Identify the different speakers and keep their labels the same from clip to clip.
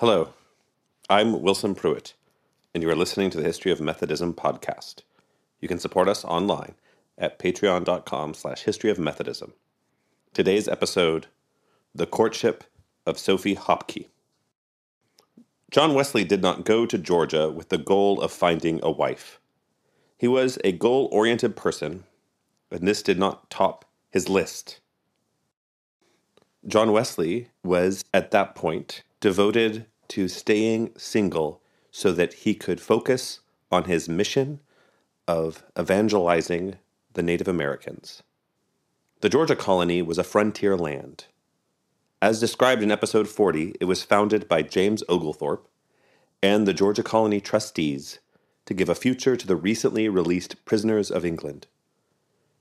Speaker 1: Hello, I'm Wilson Pruitt, and you are listening to the History of Methodism podcast. You can support us online at patreon.com slash history of Methodism. Today's episode, The Courtship of Sophie Hopkey. John Wesley did not go to Georgia with the goal of finding a wife. He was a goal-oriented person, and this did not top his list. John Wesley was, at that point, devoted to staying single so that he could focus on his mission of evangelizing the Native Americans. The Georgia colony was a frontier land. As described in episode 40, it was founded by James Oglethorpe and the Georgia colony trustees to give a future to the recently released prisoners of England.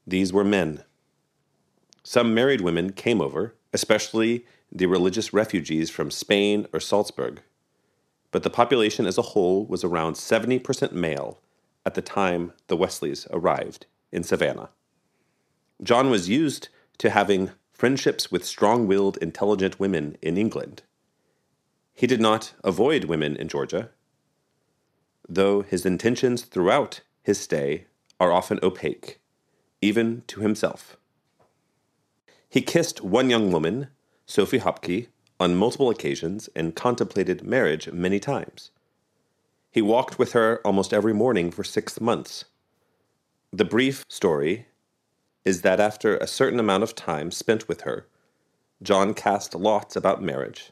Speaker 1: These were men. Some married women came over, especially the religious refugees from Spain or Salzburg, but the population as a whole was around 70% male at the time the Wesleys arrived in Savannah. John was used to having friendships with strong willed, intelligent women in England. He did not avoid women in Georgia, though his intentions throughout his stay are often opaque, even to himself. He kissed one young woman Sophie Hopkey, on multiple occasions and contemplated marriage many times. He walked with her almost every morning for six months. The brief story is that after a certain amount of time spent with her, John cast lots about marriage,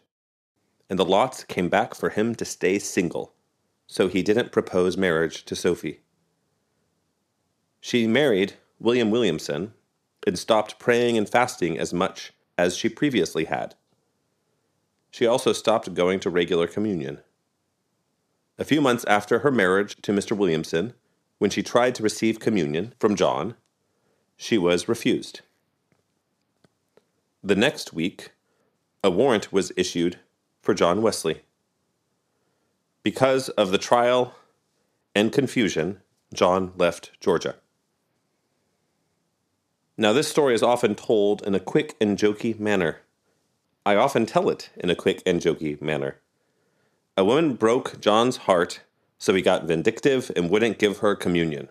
Speaker 1: and the lots came back for him to stay single, so he didn't propose marriage to Sophie. She married William Williamson and stopped praying and fasting as much as she previously had. She also stopped going to regular communion. A few months after her marriage to Mr. Williamson, when she tried to receive communion from John, she was refused. The next week, a warrant was issued for John Wesley. Because of the trial and confusion, John left Georgia. Now, this story is often told in a quick and jokey manner. I often tell it in a quick and jokey manner. A woman broke John's heart, so he got vindictive and wouldn't give her communion.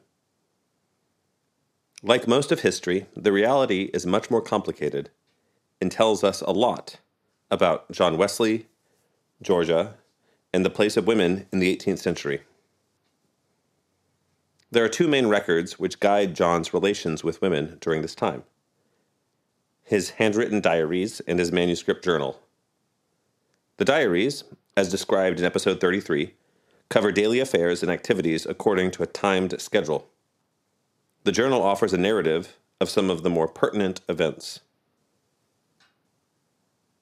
Speaker 1: Like most of history, the reality is much more complicated and tells us a lot about John Wesley, Georgia, and the place of women in the 18th century. There are two main records which guide John's relations with women during this time his handwritten diaries and his manuscript journal. The diaries, as described in episode 33, cover daily affairs and activities according to a timed schedule. The journal offers a narrative of some of the more pertinent events.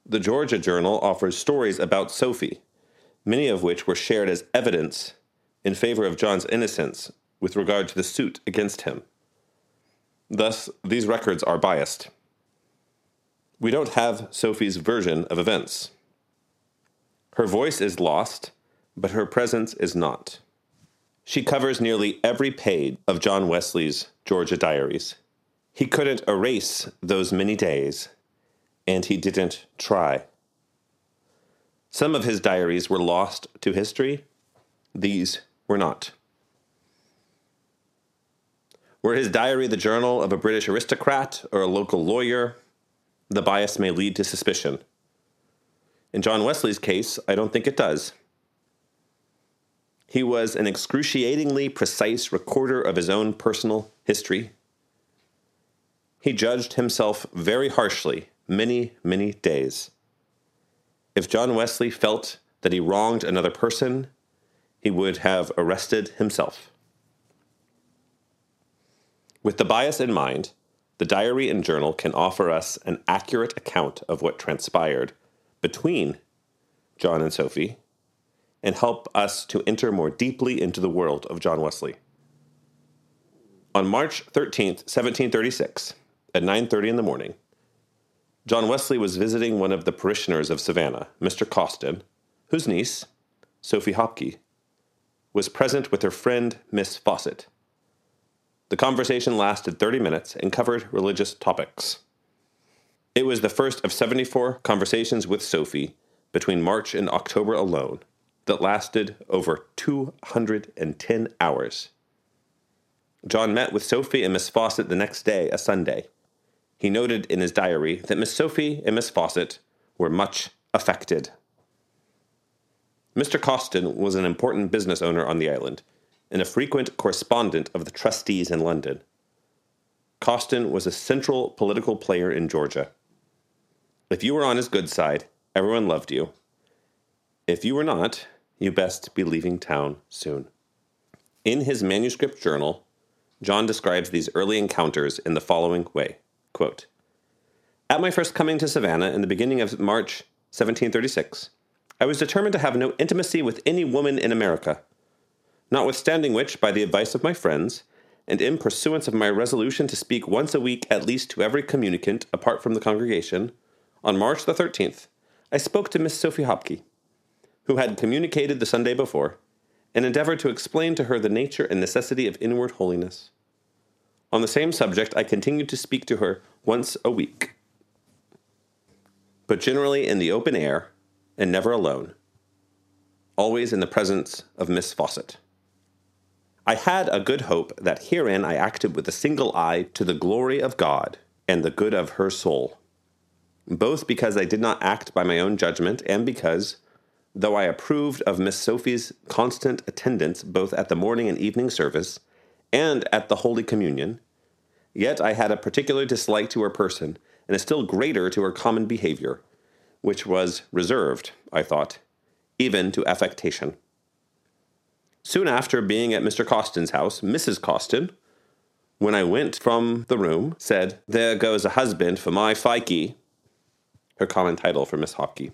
Speaker 1: The Georgia Journal offers stories about Sophie, many of which were shared as evidence in favor of John's innocence with regard to the suit against him. Thus, these records are biased. We don't have Sophie's version of events. Her voice is lost, but her presence is not. She covers nearly every page of John Wesley's Georgia Diaries. He couldn't erase those many days, and he didn't try. Some of his diaries were lost to history, these were not. Were his diary the journal of a British aristocrat or a local lawyer, the bias may lead to suspicion. In John Wesley's case, I don't think it does. He was an excruciatingly precise recorder of his own personal history. He judged himself very harshly many, many days. If John Wesley felt that he wronged another person, he would have arrested himself. With the bias in mind, the diary and journal can offer us an accurate account of what transpired between John and Sophie and help us to enter more deeply into the world of John Wesley. On March 13th, 1736, at 9:30 in the morning, John Wesley was visiting one of the parishioners of Savannah, Mr. Causton, whose niece, Sophie Hopke, was present with her friend Miss Fawcett. The conversation lasted 30 minutes and covered religious topics. It was the first of 74 conversations with Sophie between March and October alone that lasted over 210 hours. John met with Sophie and Miss Fawcett the next day, a Sunday. He noted in his diary that Miss Sophie and Miss Fawcett were much affected. Mr. Causton was an important business owner on the island and a frequent correspondent of the trustees in London. Causton was a central political player in Georgia. If you were on his good side, everyone loved you. If you were not, you best be leaving town soon. In his manuscript journal, John describes these early encounters in the following way quote, At my first coming to Savannah in the beginning of March 1736, I was determined to have no intimacy with any woman in America. Notwithstanding which, by the advice of my friends, and in pursuance of my resolution to speak once a week at least to every communicant apart from the congregation, on March the 13th, I spoke to Miss Sophie Hopkey, who had communicated the Sunday before, and endeavored to explain to her the nature and necessity of inward holiness. On the same subject, I continued to speak to her once a week, but generally in the open air and never alone, always in the presence of Miss Fawcett. I had a good hope that herein I acted with a single eye to the glory of God and the good of her soul, both because I did not act by my own judgment and because, though I approved of Miss Sophie's constant attendance both at the morning and evening service and at the Holy Communion, yet I had a particular dislike to her person and a still greater to her common behavior which was reserved, I thought, even to affectation. Soon after being at Mr. Causton's house, Mrs. Causton, when I went from the room, said, There goes a husband for my Fikey, her common title for Miss Hopkey.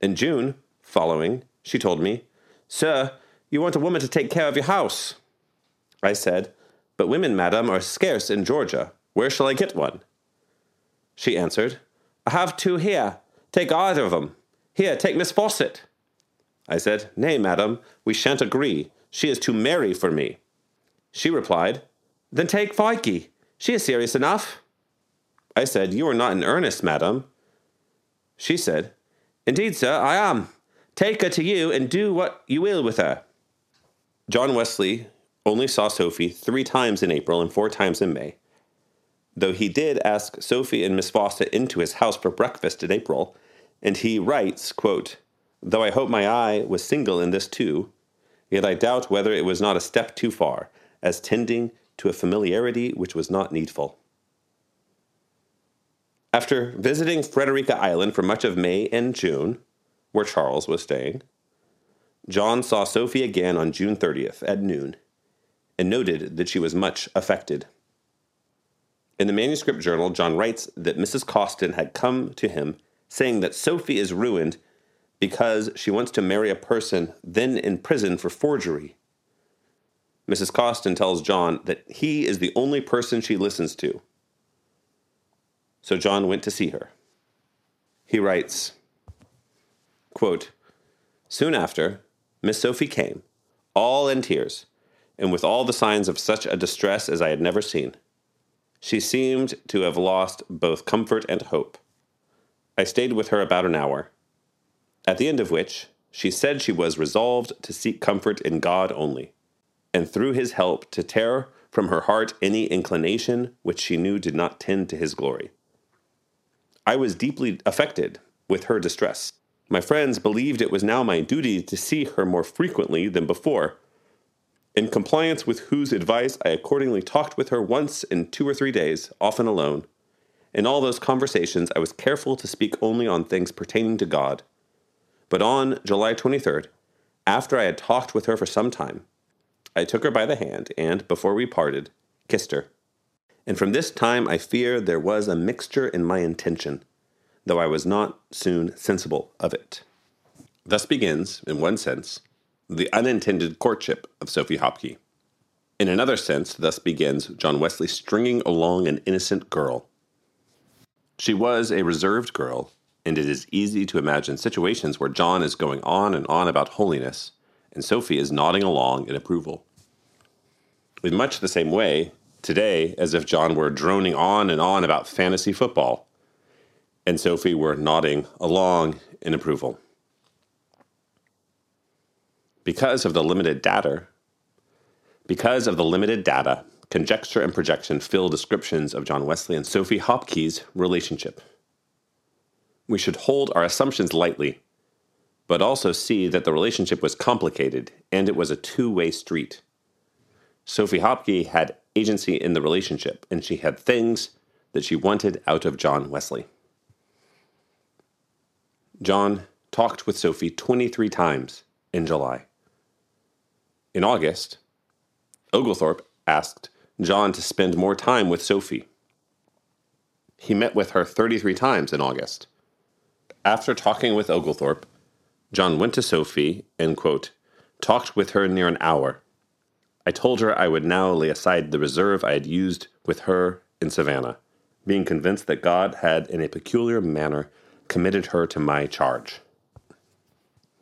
Speaker 1: In June following, she told me, Sir, you want a woman to take care of your house. I said, But women, madam, are scarce in Georgia. Where shall I get one? She answered, I have two here, Take either of them. Here, take Miss Fawcett. I said, Nay, madam, we shan't agree. She is too merry for me. She replied, Then take Fikey. She is serious enough. I said, You are not in earnest, madam. She said, Indeed, sir, I am. Take her to you and do what you will with her. John Wesley only saw Sophie three times in April and four times in May. Though he did ask Sophie and Miss Fawcett into his house for breakfast in April, and he writes, quote, Though I hope my eye was single in this too, yet I doubt whether it was not a step too far, as tending to a familiarity which was not needful. After visiting Frederica Island for much of May and June, where Charles was staying, John saw Sophie again on June 30th at noon, and noted that she was much affected. In the manuscript journal, John writes that Mrs. Causton had come to him saying that Sophie is ruined because she wants to marry a person then in prison for forgery. Mrs. Causton tells John that he is the only person she listens to. So John went to see her. He writes, quote, Soon after, Miss Sophie came, all in tears, and with all the signs of such a distress as I had never seen. She seemed to have lost both comfort and hope. I stayed with her about an hour, at the end of which she said she was resolved to seek comfort in God only, and through his help to tear from her heart any inclination which she knew did not tend to his glory. I was deeply affected with her distress. My friends believed it was now my duty to see her more frequently than before in compliance with whose advice I accordingly talked with her once in two or three days, often alone. In all those conversations, I was careful to speak only on things pertaining to God. But on July 23rd, after I had talked with her for some time, I took her by the hand and, before we parted, kissed her. And from this time I fear there was a mixture in my intention, though I was not soon sensible of it. Thus begins, in one sense, the unintended courtship of Sophie Hopkey. In another sense, thus begins John Wesley stringing along an innocent girl. She was a reserved girl, and it is easy to imagine situations where John is going on and on about holiness, and Sophie is nodding along in approval. In much the same way, today, as if John were droning on and on about fantasy football, and Sophie were nodding along in approval. Because of the limited data, because of the limited data, conjecture and projection fill descriptions of John Wesley and Sophie Hopkins' relationship. We should hold our assumptions lightly, but also see that the relationship was complicated and it was a two way street. Sophie Hopkey had agency in the relationship, and she had things that she wanted out of John Wesley. John talked with Sophie 23 times in July. In August, Oglethorpe asked John to spend more time with Sophie. He met with her 33 times in August. After talking with Oglethorpe, John went to Sophie and, quote, talked with her near an hour. I told her I would now lay aside the reserve I had used with her in Savannah, being convinced that God had in a peculiar manner committed her to my charge.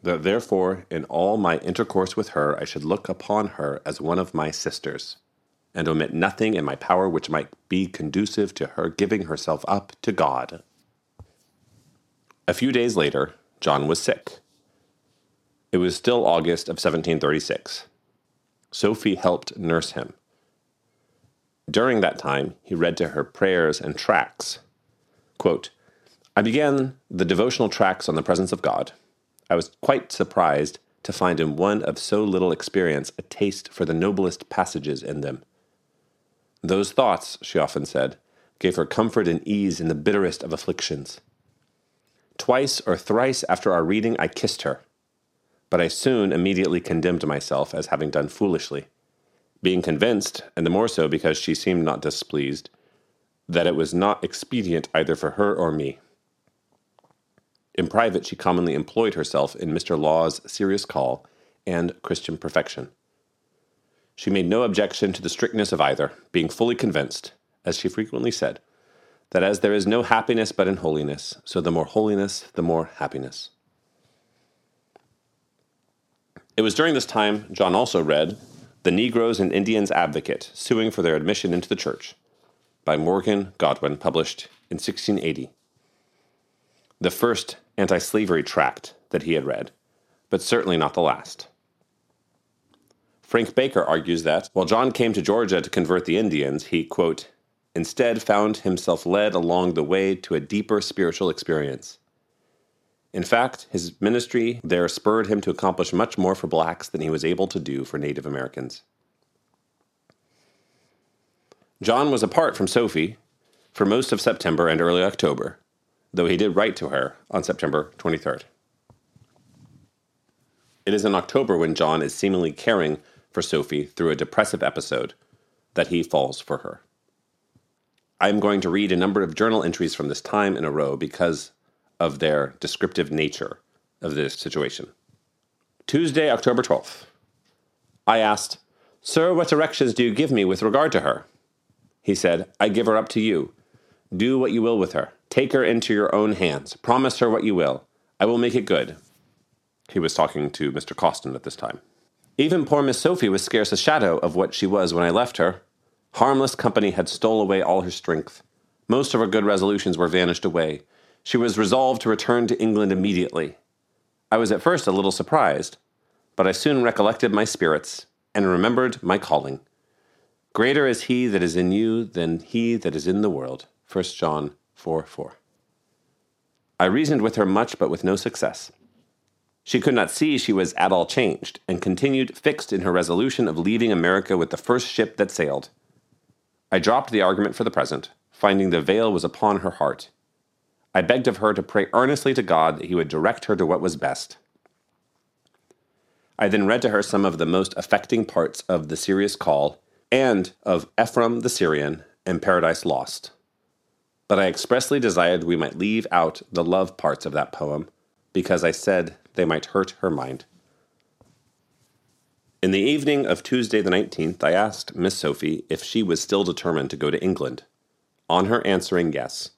Speaker 1: That therefore, in all my intercourse with her, I should look upon her as one of my sisters, and omit nothing in my power which might be conducive to her giving herself up to God. A few days later, John was sick. It was still August of 1736. Sophie helped nurse him. During that time, he read to her prayers and tracts. Quote, I began the devotional tracts on the presence of God. I was quite surprised to find in one of so little experience a taste for the noblest passages in them. Those thoughts, she often said, gave her comfort and ease in the bitterest of afflictions. Twice or thrice after our reading, I kissed her, but I soon immediately condemned myself as having done foolishly, being convinced, and the more so because she seemed not displeased, that it was not expedient either for her or me. In private, she commonly employed herself in Mr. Law's serious call and Christian perfection. She made no objection to the strictness of either, being fully convinced, as she frequently said, that as there is no happiness but in holiness, so the more holiness, the more happiness. It was during this time John also read The Negroes and Indians Advocate, Suing for Their Admission into the Church, by Morgan Godwin, published in 1680 the first anti slavery tract that he had read, but certainly not the last. Frank Baker argues that while John came to Georgia to convert the Indians, he, quote, instead found himself led along the way to a deeper spiritual experience. In fact, his ministry there spurred him to accomplish much more for blacks than he was able to do for Native Americans. John was apart from Sophie for most of September and early October, though he did write to her on September 23rd. It is in October when John is seemingly caring for Sophie through a depressive episode that he falls for her. I am going to read a number of journal entries from this time in a row because of their descriptive nature of this situation. Tuesday, October 12th. I asked, Sir, what directions do you give me with regard to her? He said, I give her up to you. Do what you will with her. Take her into your own hands. Promise her what you will. I will make it good. He was talking to Mr. Causton at this time. Even poor Miss Sophie was scarce a shadow of what she was when I left her. Harmless company had stole away all her strength. Most of her good resolutions were vanished away. She was resolved to return to England immediately. I was at first a little surprised, but I soon recollected my spirits and remembered my calling. Greater is he that is in you than he that is in the world. 1 John 4 4. I reasoned with her much, but with no success. She could not see she was at all changed, and continued fixed in her resolution of leaving America with the first ship that sailed. I dropped the argument for the present, finding the veil was upon her heart. I begged of her to pray earnestly to God that He would direct her to what was best. I then read to her some of the most affecting parts of The Serious Call and of Ephraim the Syrian and Paradise Lost but I expressly desired we might leave out the love parts of that poem, because I said they might hurt her mind. In the evening of Tuesday the 19th, I asked Miss Sophie if she was still determined to go to England. On her answering yes,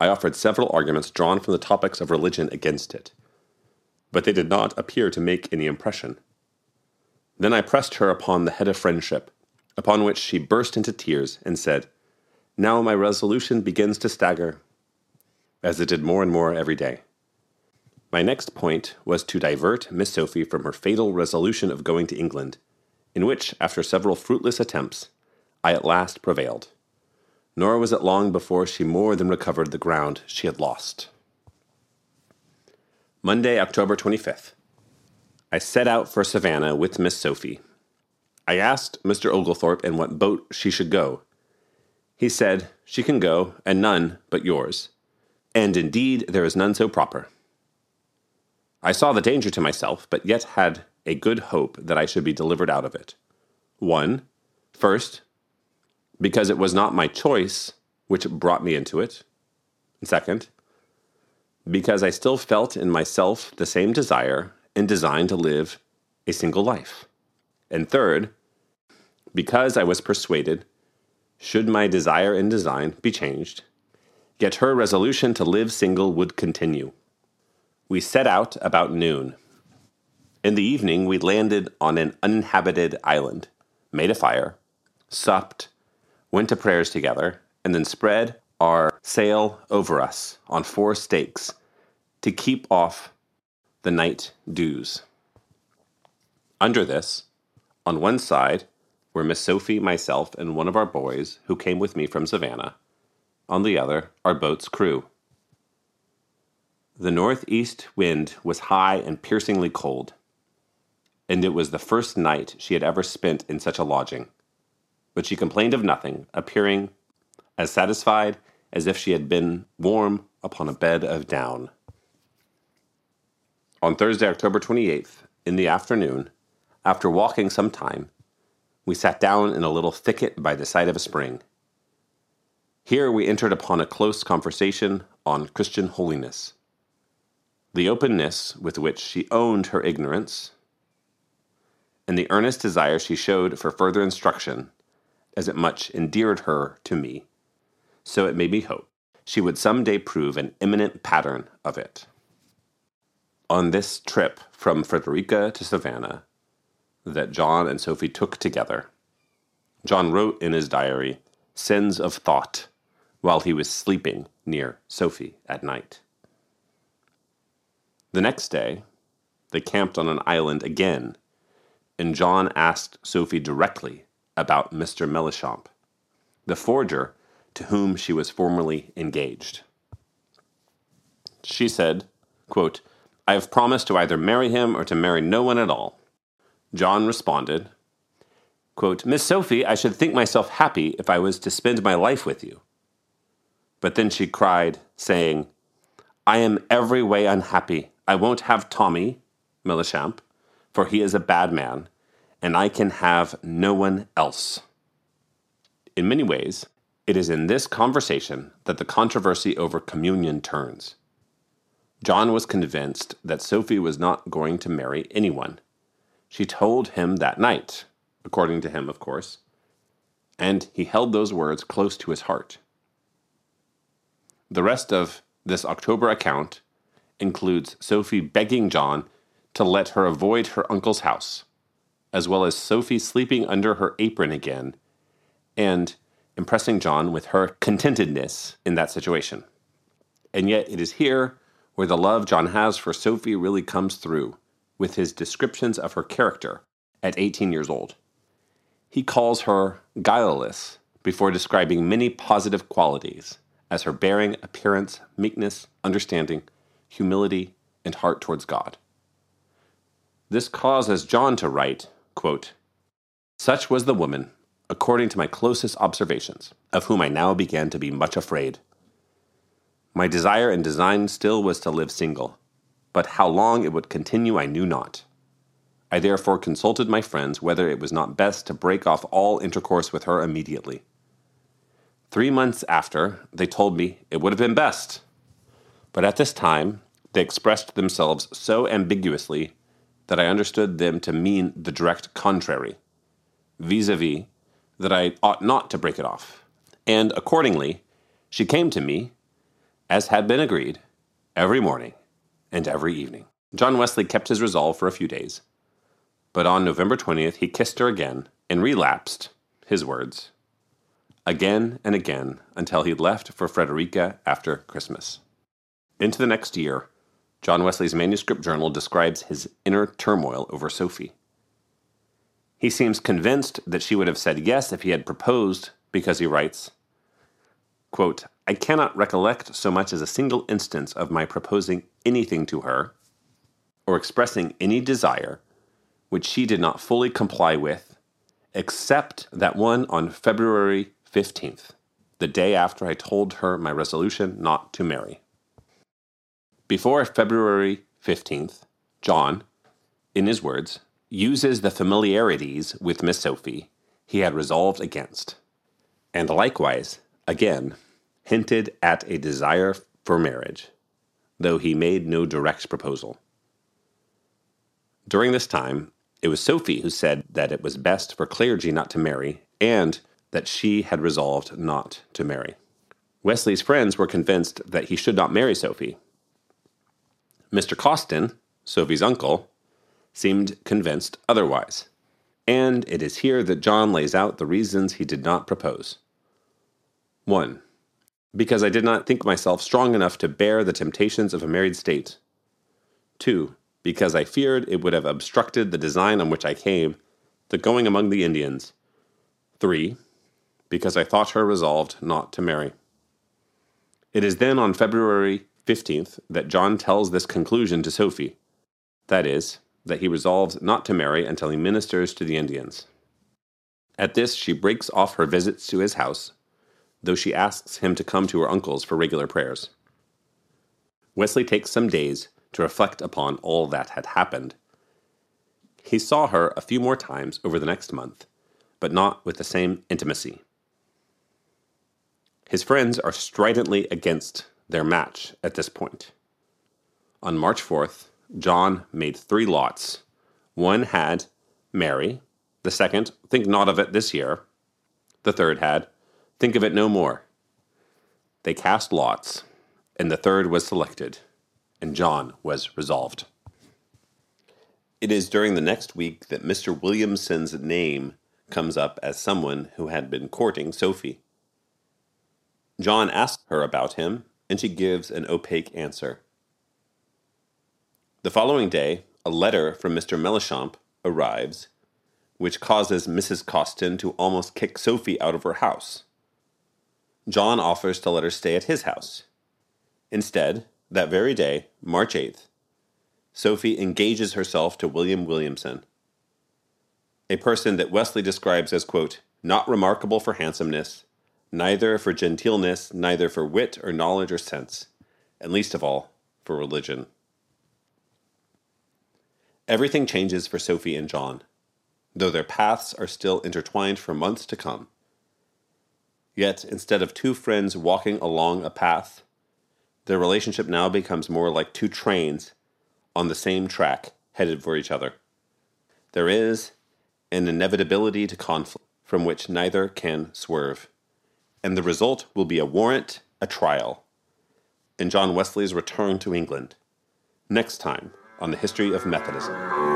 Speaker 1: I offered several arguments drawn from the topics of religion against it, but they did not appear to make any impression. Then I pressed her upon the head of friendship, upon which she burst into tears and said, now my resolution begins to stagger. as it did more and more every day. My next point was to divert Miss Sophie from her fatal resolution of going to England, in which, after several fruitless attempts, I at last prevailed. Nor was it long before she more than recovered the ground she had lost. Monday, October 25th. I set out for Savannah with Miss Sophie. I asked Mr. Oglethorpe in what boat she should go. He said, She can go, and none but yours. And indeed, there is none so proper. I saw the danger to myself, but yet had a good hope that I should be delivered out of it. One, first, because it was not my choice which brought me into it. And second, because I still felt in myself the same desire and design to live a single life. And third, because I was persuaded, should my desire and design be changed, yet her resolution to live single would continue. We set out about noon. In the evening, we landed on an uninhabited island, made a fire, supped, went to prayers together, and then spread our sail over us on four stakes to keep off the night dews. Under this, on one side, were Miss Sophie, myself, and one of our boys who came with me from Savannah. On the other, our boat's crew. The northeast wind was high and piercingly cold, and it was the first night she had ever spent in such a lodging. But she complained of nothing, appearing as satisfied as if she had been warm upon a bed of down. On Thursday, October 28th, in the afternoon, after walking some time, we sat down in a little thicket by the side of a spring. Here we entered upon a close conversation on Christian holiness. The openness with which she owned her ignorance, and the earnest desire she showed for further instruction, as it much endeared her to me, so it made me hope she would some day prove an eminent pattern of it. On this trip from Frederica to Savannah that John and Sophie took together, John wrote in his diary sins of thought while he was sleeping near Sophie at night. The next day, they camped on an island again, and John asked Sophie directly about Mr. Melichamp, the forger to whom she was formerly engaged. She said, quote, I have promised to either marry him or to marry no one at all. John responded, quote, Miss Sophie, I should think myself happy if I was to spend my life with you. But then she cried, saying, I am every way unhappy. I won't have Tommy, Melichamp, for he is a bad man, and I can have no one else. In many ways, it is in this conversation that the controversy over communion turns. John was convinced that Sophie was not going to marry anyone. She told him that night, according to him, of course, and he held those words close to his heart. The rest of this October account includes Sophie begging John to let her avoid her uncle's house, as well as Sophie sleeping under her apron again and impressing John with her contentedness in that situation. And yet, it is here where the love John has for Sophie really comes through with his descriptions of her character at 18 years old. He calls her guileless before describing many positive qualities as her bearing, appearance, meekness, understanding, humility, and heart towards God. This causes John to write, quote, Such was the woman, according to my closest observations, of whom I now began to be much afraid. My desire and design still was to live single, but how long it would continue I knew not. I therefore consulted my friends whether it was not best to break off all intercourse with her immediately. Three months after, they told me it would have been best. But at this time, they expressed themselves so ambiguously that I understood them to mean the direct contrary, vis a vis, that I ought not to break it off. And accordingly, she came to me as had been agreed, every morning and every evening. John Wesley kept his resolve for a few days, but on November 20th he kissed her again and relapsed, his words, again and again until he left for Frederica after Christmas. Into the next year, John Wesley's manuscript journal describes his inner turmoil over Sophie. He seems convinced that she would have said yes if he had proposed, because he writes, quote, I cannot recollect so much as a single instance of my proposing anything to her, or expressing any desire, which she did not fully comply with, except that one on February 15th, the day after I told her my resolution not to marry. Before February 15th, John, in his words, uses the familiarities with Miss Sophie he had resolved against, and likewise, again, hinted at a desire for marriage, though he made no direct proposal. During this time, it was Sophie who said that it was best for clergy not to marry, and that she had resolved not to marry. Wesley's friends were convinced that he should not marry Sophie, Mr. Causton, Sophie's uncle, seemed convinced otherwise. And it is here that John lays out the reasons he did not propose. 1. Because I did not think myself strong enough to bear the temptations of a married state. 2. Because I feared it would have obstructed the design on which I came, the going among the Indians. 3. Because I thought her resolved not to marry. It is then on February 15th that John tells this conclusion to Sophie that is, that he resolves not to marry until he ministers to the Indians. At this, she breaks off her visits to his house, though she asks him to come to her uncle's for regular prayers. Wesley takes some days to reflect upon all that had happened. He saw her a few more times over the next month, but not with the same intimacy. His friends are stridently against their match at this point. On March 4th, John made three lots. One had Mary, the second, think not of it this year, the third had think of it no more. They cast lots, and the third was selected, and John was resolved. It is during the next week that Mr. Williamson's name comes up as someone who had been courting Sophie. John asks her about him, and she gives an opaque answer. The following day, a letter from Mr. Melichamp arrives, which causes Mrs. Causton to almost kick Sophie out of her house. John offers to let her stay at his house. Instead, that very day, March 8th, Sophie engages herself to William Williamson, a person that Wesley describes as, quote, not remarkable for handsomeness, neither for genteelness, neither for wit or knowledge or sense, and least of all, for religion. Everything changes for Sophie and John, though their paths are still intertwined for months to come. Yet, instead of two friends walking along a path, their relationship now becomes more like two trains on the same track headed for each other. There is an inevitability to conflict from which neither can swerve and the result will be a warrant, a trial, and John Wesley's return to England. Next time on the history of Methodism.